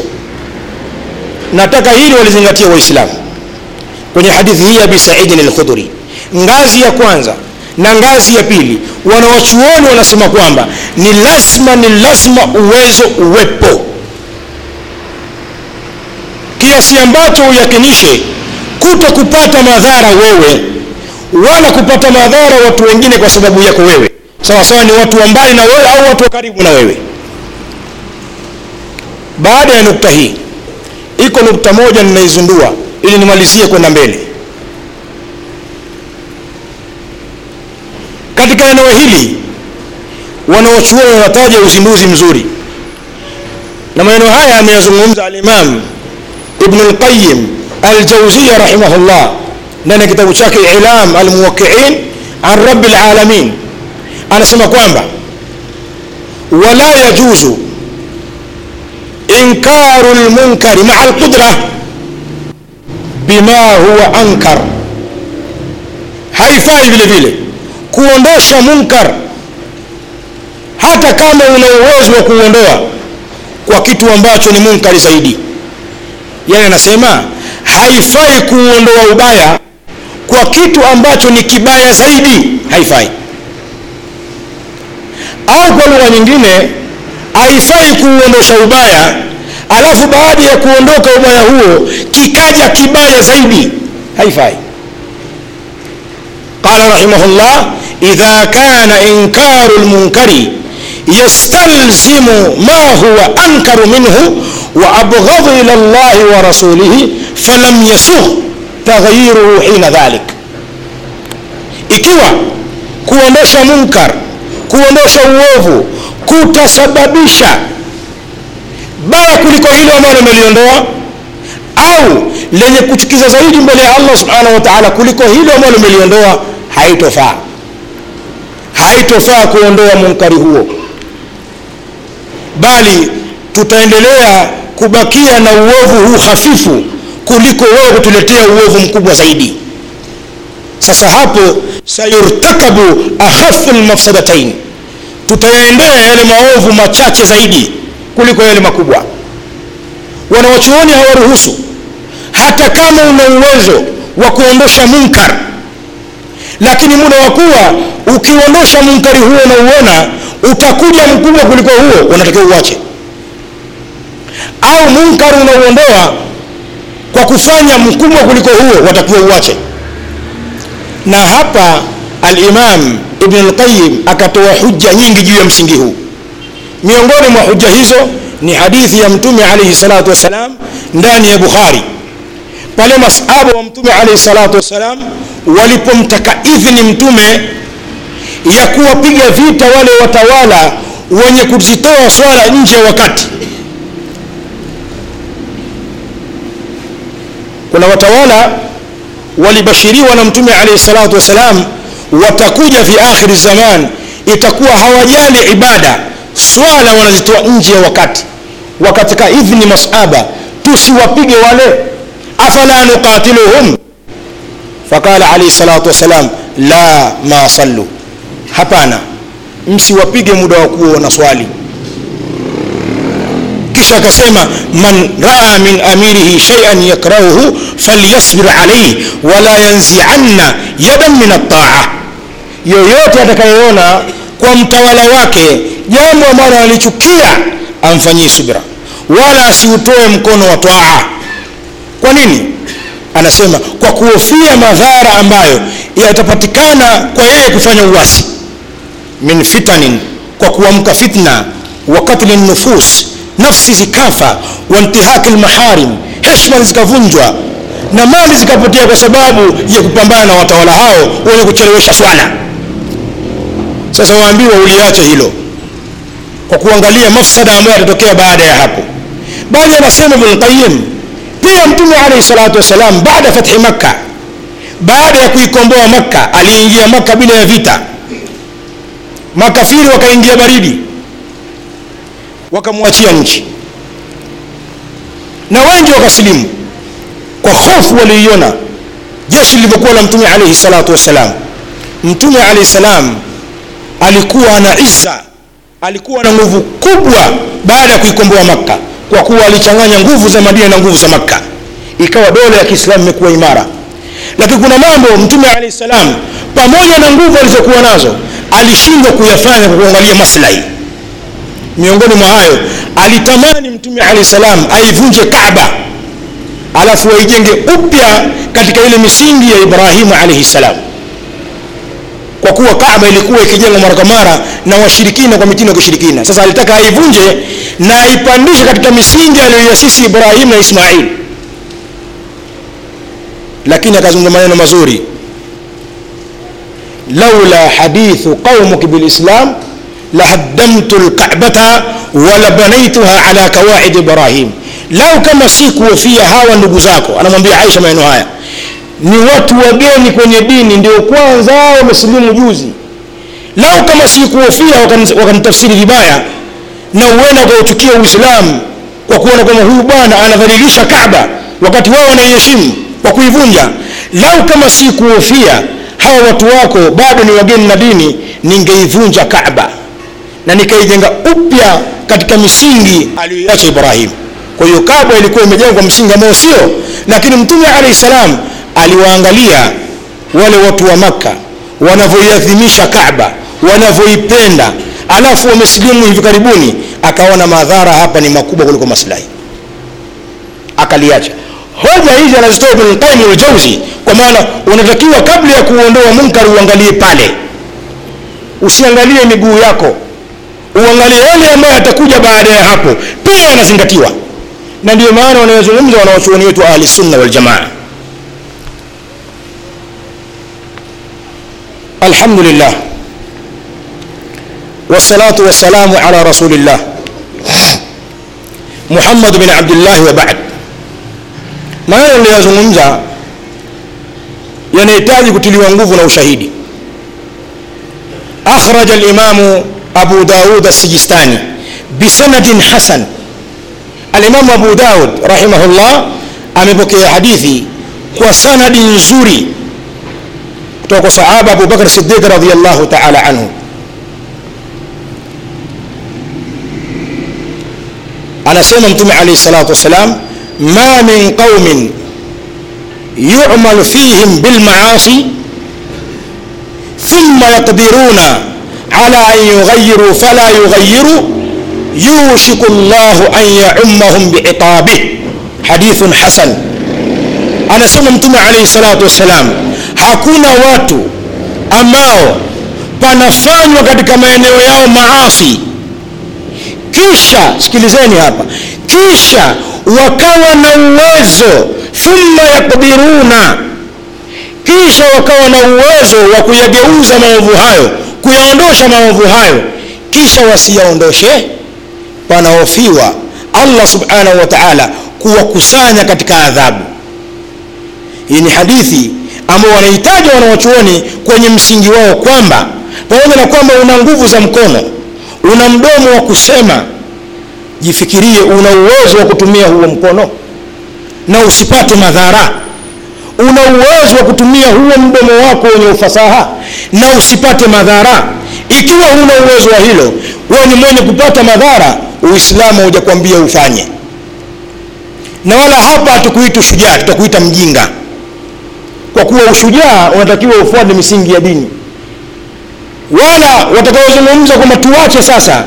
S1: Nataka hili walizingatia waislamu kwenye hadithi hii ya abi saidin alkhudhuri ngazi ya kwanza na ngazi ya pili wanawachuoni wanasema kwamba ni lazima ni lazima uwezo uwepo. Kiasi ambacho uyakinishe kuto kupata madhara wewe wala kupata madhara watu wengine kwa sababu yako wewe. Sawa sawa ni watu wa mbali na wewe au watu wa karibu na wewe. Baada ya nukta hii iko nukta moja ninaizundua ili nimalizie kwenda mbele katika eneo hili wanaochuoni wanataja uzinduzi mzuri na maneno haya ameyazungumza alimam ibnu lqayim aljauzia rahimahullah ndani ya kitabu chake ilam almuwaqiin an rabi lalamin anasema kwamba wala yajuzu inkaru lmunkari maa lqudra bima huwa ankar. Haifai vile vile. Kuondosha munkar. Hata kama una uwezo wa kuondoa kwa kitu ambacho ni munkari zaidi. Yani anasema haifai kuondoa ubaya kwa kitu ambacho ni kibaya zaidi. Haifai. Au kwa lugha nyingine haifai kuuondosha ubaya alafu baada ya kuondoka ubaya huo kikaja kibaya zaidi haifai qala rahimahullah idha kana inkaru lmunkari yastalzimu ma huwa ankaru minhu ila llahi wa rasulihi falam yasugh taghyiruhu hina dhalik ikiwa kuondosha munkar kuondosha uovu kutasababisha baya kuliko hilo ambalo umeliondoa au lenye kuchukiza zaidi mbele ya allah subhanahu wa taala kuliko hilo ambalo umeliondoa haitofaa. Haitofaa kuondoa munkari huo. Bali tutaendelea kubakia na uovu huu hafifu kuliko wewe kutuletea uovu mkubwa zaidi. Sasa hapo sayurtakabu akhafu lmafsadatain tutayaendea yale maovu machache zaidi kuliko yale makubwa. Wanawachuoni hawaruhusu hata kama una uwezo wa kuondosha munkar. Lakini muda wa kuwa ukiondosha munkari huo unauona utakuja mkubwa kuliko huo unatakiwa uache au munkari unauondoa kwa kufanya mkubwa kuliko huo watakiwa uache na hapa alimam ibn lqayim akatoa hujja nyingi juu ya msingi huu miongoni mwa hujja hizo ni hadithi ya mtume alaihi salatu wassalam ndani ya bukhari. Pale masahaba wa mtume alaihi salatu wassalam walipomtaka idhini mtume ya kuwapiga vita wale watawala wenye kuzitoa swala nje ya wakati. Kuna watawala walibashiriwa na mtume alaihi salatu wassalam watakuja fi akhiri zaman itakuwa hawajali ibada swala wanazitoa nje ya wakati. Wakatika idhni masaba tusiwapige wale. Afala nuqatiluhum faqala alayhi salatu wassalam la ma sallu. Hapana. Msiwapige muda wa kuwa wanaswali kisha akasema man raa min amirihi shay'an yakrahuhu falyasbir alayhi wala yanzi'anna yadan min at-ta'a yoyote atakayeona kwa mtawala wake jambo ambalo analichukia amfanyie subira. Wala asiutoe mkono wa twaa. Kwa nini? Anasema kwa kuhofia madhara ambayo yatapatikana kwa yeye kufanya uwasi min fitanin kwa kuamka fitna wa katli nufus nafsi zikafa wa intihaki lmaharim heshma zikavunjwa na mali zikapotea kwa sababu ya kupambana na watawala hao wenye kuchelewesha swala sasa waambiwa uliache hilo kwa kuangalia mafsada ambayo yatatokea baada ya hapo. Bali anasema ibnulqayim pia mtume alaihi salatu wasalam baada fathi makka baada ya kuikomboa makka aliingia makka bila ya vita. Makafiri wakaingia baridi wakamwachia nchi. Na wengi wakasilimu kwa hofu waliiona jeshi lilivyokuwa la mtume alaihi salatu wassalam. Mtume alaihi salam alikuwa na izza alikuwa na nguvu kubwa baada ya kuikomboa makka kwa kuwa alichanganya nguvu za madina na nguvu za makka. Ikawa dola ya kiislamu imekuwa imara. Lakini kuna mambo mtume alaihi salam pamoja na nguvu alizokuwa nazo alishindwa kuyafanya kwa kuangalia maslahi. Miongoni mwa hayo alitamani mtume alaihi salam aivunje kaaba alafu waijenge upya katika ile misingi ya ibrahimu alaihi salam kwa kuwa kaaba ilikuwa ikijengwa mara kwa mara na washirikina kwa mitindo ya kishirikina sasa alitaka aivunje na aipandishe katika misingi aliyoiasisi ibrahim na ismail lakini akazungumza maneno mazuri laula hadithu qaumuki bilislam lahaddamtu lkabata walabanaituha ala kawaid ibrahim lau kama si kuhofia hawa ndugu zako anamwambia aisha maneno haya ni watu wageni kwenye dini ndio kwanza wamesilimu juzi. Lau kama si kuhofia wakanitafsiri vibaya na huenda wakauchukia uislamu kwa kuona kwamba huyu bwana anadhalilisha kaba wakati wao wanaiheshimu kwa kuivunja. Lau kama si kuhofia hawa watu wako bado ni wageni na dini ningeivunja kaba na nikaijenga upya katika misingi aliyoiacha ibrahim. Kwa hiyo kaba ilikuwa imejengwa msingi ambao sio lakini mtume alahi salam aliwaangalia wale watu wa makka wanavyoiadhimisha kaba wanavyoipenda. Alafu wamesilimu hivi karibuni akaona madhara hapa ni makubwa kuliko maslahi. Akaliacha. Hoja hizi anazitoa ibn qayyim kwa maana unatakiwa kabla ya kuondoa munkar uangalie pale. Usiangalie miguu yako. Uangalie yale ambayo yatakuja baada ya hapo. Pia yanazingatiwa. Na ndio maana wanayozungumza wanawachuoni wetu wa ahli sunna الحمد لله والصلاة والسلام على رسول الله محمد بن عبد الله وبعد. ما يلي يزمونزا ينتاجك يعني تلي وانقفنا وشهيد أخرج الإمام أبو داود السجستاني بسند حسن. الإمام أبو داود رحمه الله أمبكي حديثي وسند زوري. Kutoka kwa sahaba Abu Bakar Siddiq radhiyallahu ta'ala anhu anasema mtume alayhi salatu wasalam ma min qaumin yu'malu fihim bil ma'asi thumma yaqdiruna ala an yughayiru fala yughayiru yushiku llahu an yaummahum biiqabih hadithun hasan anasema mtume alaihi salatu wassalam hakuna watu ambao panafanywa katika maeneo yao maasi. Kisha sikilizeni hapa kisha wakawa na uwezo thumma yakdiruna kisha wakawa na uwezo wa kuyageuza maovu hayo kuyaondosha maovu hayo. Kisha wasiyaondoshe panahofiwa allah subhanahu wa taala kuwakusanya katika adhabu. Hii ni hadithi ambao wanahitaji wanawachuoni kwenye msingi wao kwamba pamoja na kwamba una nguvu za mkono una mdomo wa kusema jifikirie una uwezo wa kutumia huo mkono na usipate madhara. Una uwezo wa kutumia huo mdomo wako wenye ufasaha na usipate madhara. Ikiwa huna uwezo wa hilo wewe ni mwenye kupata madhara uislamu haujakwambia ufanye. Na wala hapa hatukuita shujaa, tutakuita mjinga kwa kuwa ushujaa unatakiwa ufuate misingi ya dini. Wala watakaozungumza kwamba tuwache sasa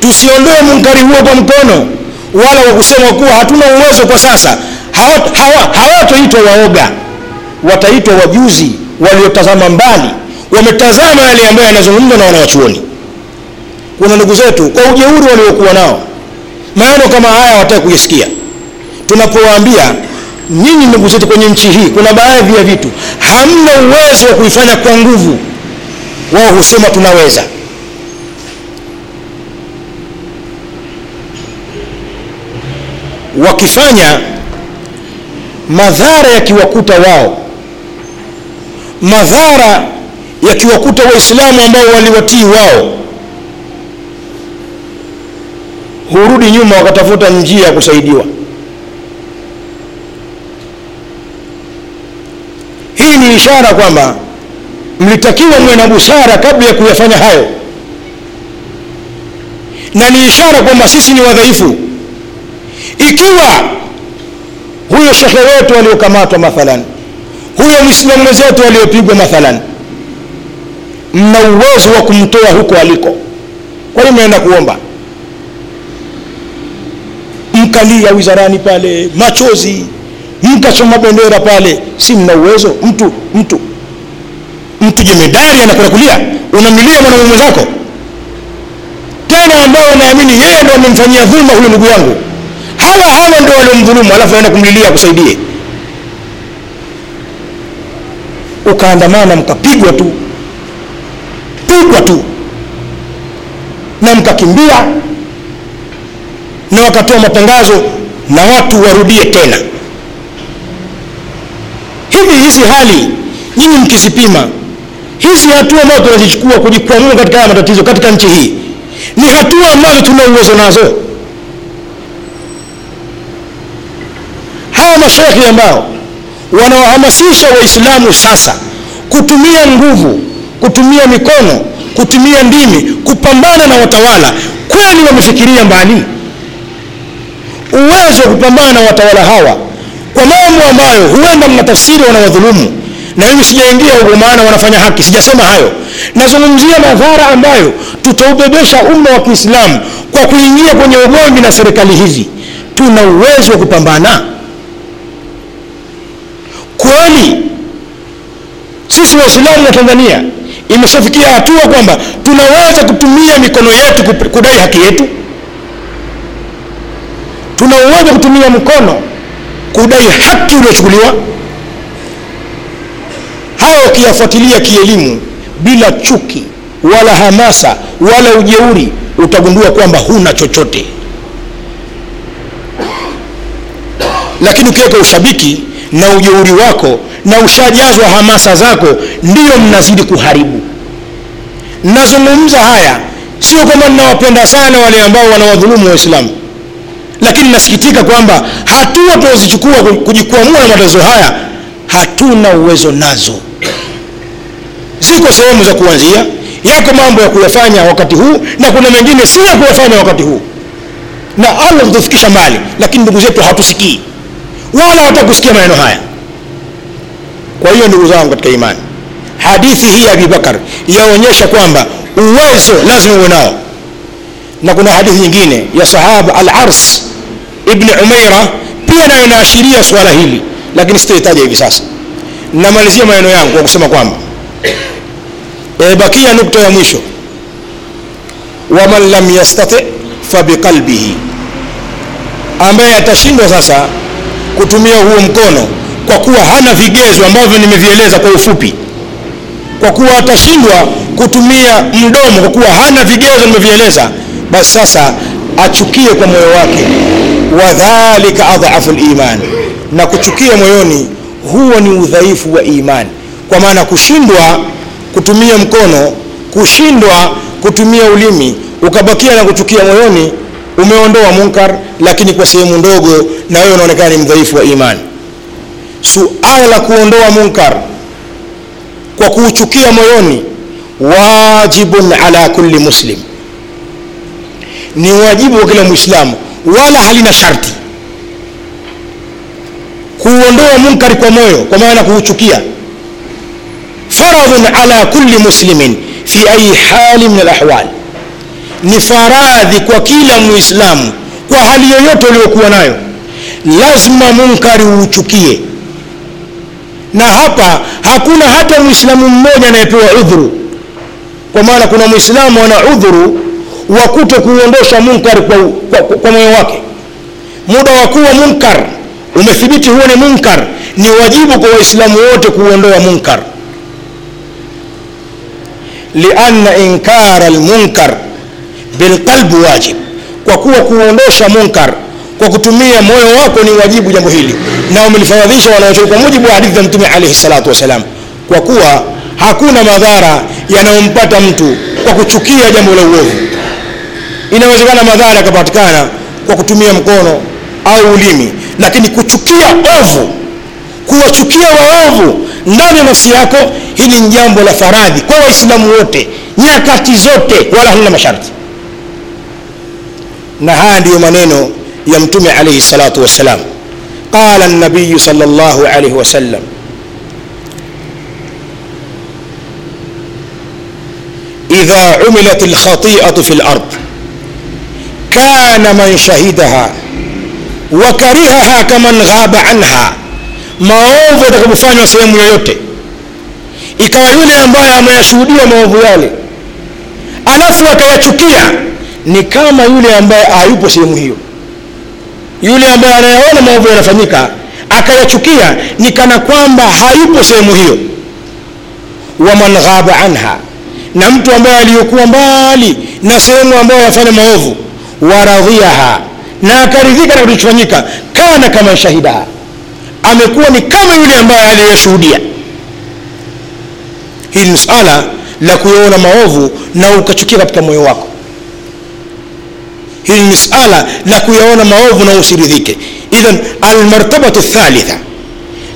S1: tusiondoe munkari huo kwa mkono wala kwa kusema kuwa hatuna uwezo kwa sasa. Hawatoitwa hawa, waoga. Wataitwa wajuzi waliotazama mbali. Wametazama yale ambayo yanazungumzwa na wanawachuoni. Kuna ndugu zetu kwa ujeuri waliokuwa nao maneno kama haya hawataki kuyasikia. Tunapowaambia nyinyi ndugu zetu kwenye nchi hii kuna baadhi ya vitu hamna uwezo wa kuifanya kwa nguvu. Wao husema tunaweza. Wakifanya madhara yakiwakuta wao madhara yakiwakuta waislamu ambao waliwatii wao hurudi nyuma wakatafuta njia ya kusaidiwa hii ni ishara kwamba mlitakiwa mwe na busara kabla ya kuyafanya hayo. Na ni ishara kwamba sisi ni wadhaifu. Ikiwa huyo shekhe wetu aliyokamatwa mathalan huyo mwislamu mwenzetu aliyopigwa mathalan mna uwezo wa kumtoa huko aliko. Kwa hiyo mnaenda kuomba. Mkalia wizarani pale machozi mkachoma bendera pale. Si mna uwezo. Mtu mtu. Mtu jemedari anakwenda kulia. Unamlilia mwanamume mwenzako tena ambao unaamini yeye ndo amemfanyia dhulma huyo ndugu yangu. Hawa hawa ndio waliomdhulumu alafu aenda kumlilia akusaidie ukaandamana mkapigwa tu. Pigwa tu. Na mkakimbia. Na wakatoa matangazo na watu warudie tena hivi hizi hali nyinyi mkizipima hizi hatua ambazo tunazichukua kujikwamua katika haya matatizo katika nchi hii ni hatua ambazo tuna uwezo nazo? Hawa mashekhi ambao wanawahamasisha waislamu sasa kutumia nguvu kutumia mikono kutumia ndimi kupambana na watawala kweli wamefikiria mbali? Uwezo wa kupambana na watawala hawa kwa mambo ambayo huenda mnatafsiri wanawadhulumu na mimi sijaingia huko maana wanafanya haki sijasema hayo. Nazungumzia madhara ambayo tutaubebesha umma wa kiislamu kwa kuingia kwenye ugomvi na serikali hizi. Tuna uwezo wa kupambana? Kweli sisi waislamu wa tanzania imeshafikia hatua kwamba tunaweza kutumia mikono yetu kudai haki yetu? Tuna uwezo kutumia mkono kudai haki uliochukuliwa hayo ukiyafuatilia kielimu bila chuki wala hamasa wala ujeuri utagundua kwamba huna chochote. Lakini ukiweka ushabiki na ujeuri wako na ushajazwa hamasa zako ndiyo mnazidi kuharibu. Nazungumza haya sio kwamba ninawapenda sana wale ambao wanawadhulumu waislamu lakini nasikitika kwamba hatua tunazozichukua kujikwamua na matatizo haya hatuna uwezo nazo. Ziko sehemu za kuanzia yako mambo ya kuyafanya wakati huu na kuna mengine si ya kuyafanya wakati huu. Na allah kutufikisha mbali lakini ndugu zetu hawatusikii wala hatakusikia kusikia maneno haya. Kwa hiyo ndugu zangu katika imani hadithi hii ya abibakar yaonyesha kwamba uwezo lazima uwe nao. Na kuna hadithi nyingine ya sahaba al-ars ibni umaira pia nayo inaashiria swala hili lakini sitoitaja hivi sasa. Namalizia maneno yangu kwa kusema kwamba bakia nukta ya mwisho. Waman lam yastati fabiqalbihi ambaye atashindwa sasa kutumia huo mkono kwa kuwa hana vigezo ambavyo nimevieleza kwa ufupi kwa kuwa atashindwa kutumia mdomo kwa kuwa hana vigezo nimevieleza basi sasa achukie kwa moyo wake. Wadhalika adhafu liman na kuchukia moyoni huo ni udhaifu wa imani kwa maana kushindwa kutumia mkono kushindwa kutumia ulimi ukabakia na kuchukia moyoni umeondoa munkar lakini kwa sehemu ndogo na wewe unaonekana ni mdhaifu wa imani suala la kuondoa munkar kwa kuuchukia moyoni wajibun ala kulli muslim ni wajibu wa kila mwislamu wala halina sharti kuondoa munkari kwa moyo kwa maana kuuchukia. Faradhun ala kulli muslimin fi ayi hali min alahwal. Ni faradhi kwa kila muislamu kwa hali yoyote uliyokuwa nayo. Lazima munkari uuchukie. Na hapa hakuna hata mwislamu mmoja anayepewa udhuru. Kwa maana kuna mwislamu ana udhuru wa kuto kuondosha munkar kwa, kwa, kwa, moyo wake. Muda wa kuwa munkar umethibiti huo ni munkar ni wajibu kwa waislamu wote kuondoa munkar. Lianna inkara lmunkar bilqalbi wajib. Kwa kuwa kuondosha munkar kwa kutumia moyo wako ni wajibu jambo hili. Na umelifaradhisha wanaochori kwa mujibu wa hadithi za mtume alaihi salatu wassalam kwa kuwa hakuna madhara yanayompata mtu kwa kuchukia jambo la uovu inawezekana madhara yakapatikana kwa kutumia mkono au ulimi lakini kuchukia ovu kuwachukia waovu ndani ya nafsi yako hili ni jambo la faradhi kwa waislamu wote nyakati zote wala halina masharti. Na haya ndiyo maneno ya mtume alaihi salatu wassalam. Qala nabiyu sal llahu alaihi wasallam idha umilat lkhatiatu fi lard kana man shahidaha. Wakarihaha kaman ghaba anha. Maovu yatakapofanywa sehemu yoyote. Ikawa yule ambaye ameyashuhudia maovu yale. Alafu akayachukia ni kama yule ambaye hayupo sehemu hiyo. Yule ambaye anayaona maovu yanafanyika akayachukia ni kana kwamba hayupo sehemu hiyo. Waman ghaba anha. Na mtu ambaye aliyokuwa mbali na sehemu ambayo yafanya maovu waradhiaha na akaridhika na kilichofanyika kana kama shahidaha amekuwa ni kama yule ambaye aliyeshuhudia. Hili ni suala la kuyaona maovu na ukachukia katika moyo wako. Hili ni suala la kuyaona maovu na usiridhike. Idhan almartabatu thalitha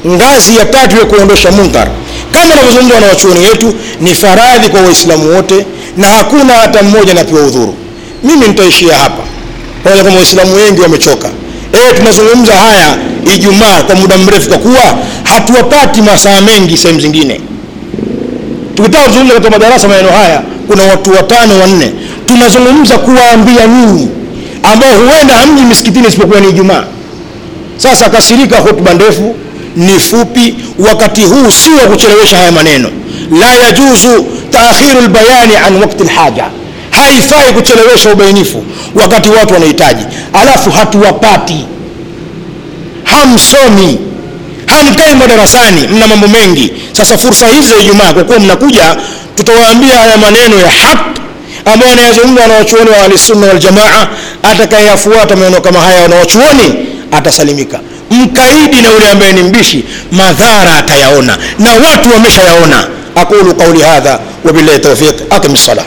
S1: ngazi ya tatu ya kuondosha munkar kama anavyozungumza wanawachuoni wetu ni faradhi kwa waislamu wote na hakuna hata mmoja anapewa udhuru mimi nitaishia hapa. Pamoja kama waislamu wengi wamechoka. E, tunazungumza haya ijumaa kwa muda mrefu kwa kuwa hatuwapati masaa mengi sehemu zingine. Tukitaka kuzungumza katika madarasa maneno haya kuna watu watano wanne. Tunazungumza kuwaambia nyinyi ambao huenda hamji misikitini isipokuwa ni ijumaa. Sasa kasirika hotuba ndefu ni fupi wakati huu si wa kuchelewesha haya maneno. La yajuzu taakhiru lbayani an wakti lhaja haifai kuchelewesha ubainifu wakati watu wanahitaji. Alafu hatuwapati. Hamsomi. Hamkai madarasani. Mna mambo mengi. Sasa fursa hizi za ijumaa kwa kuwa mnakuja tutawaambia haya maneno ya haq ambayo anayazungumza wanawachuoni wa ahlisunna waljamaa atakayeyafuata maneno kama haya wanawachuoni atasalimika. Mkaidi na yule ambaye ni mbishi madhara atayaona na watu wameshayaona. Aqulu qauli hadha wabillahi taufiq aqim salah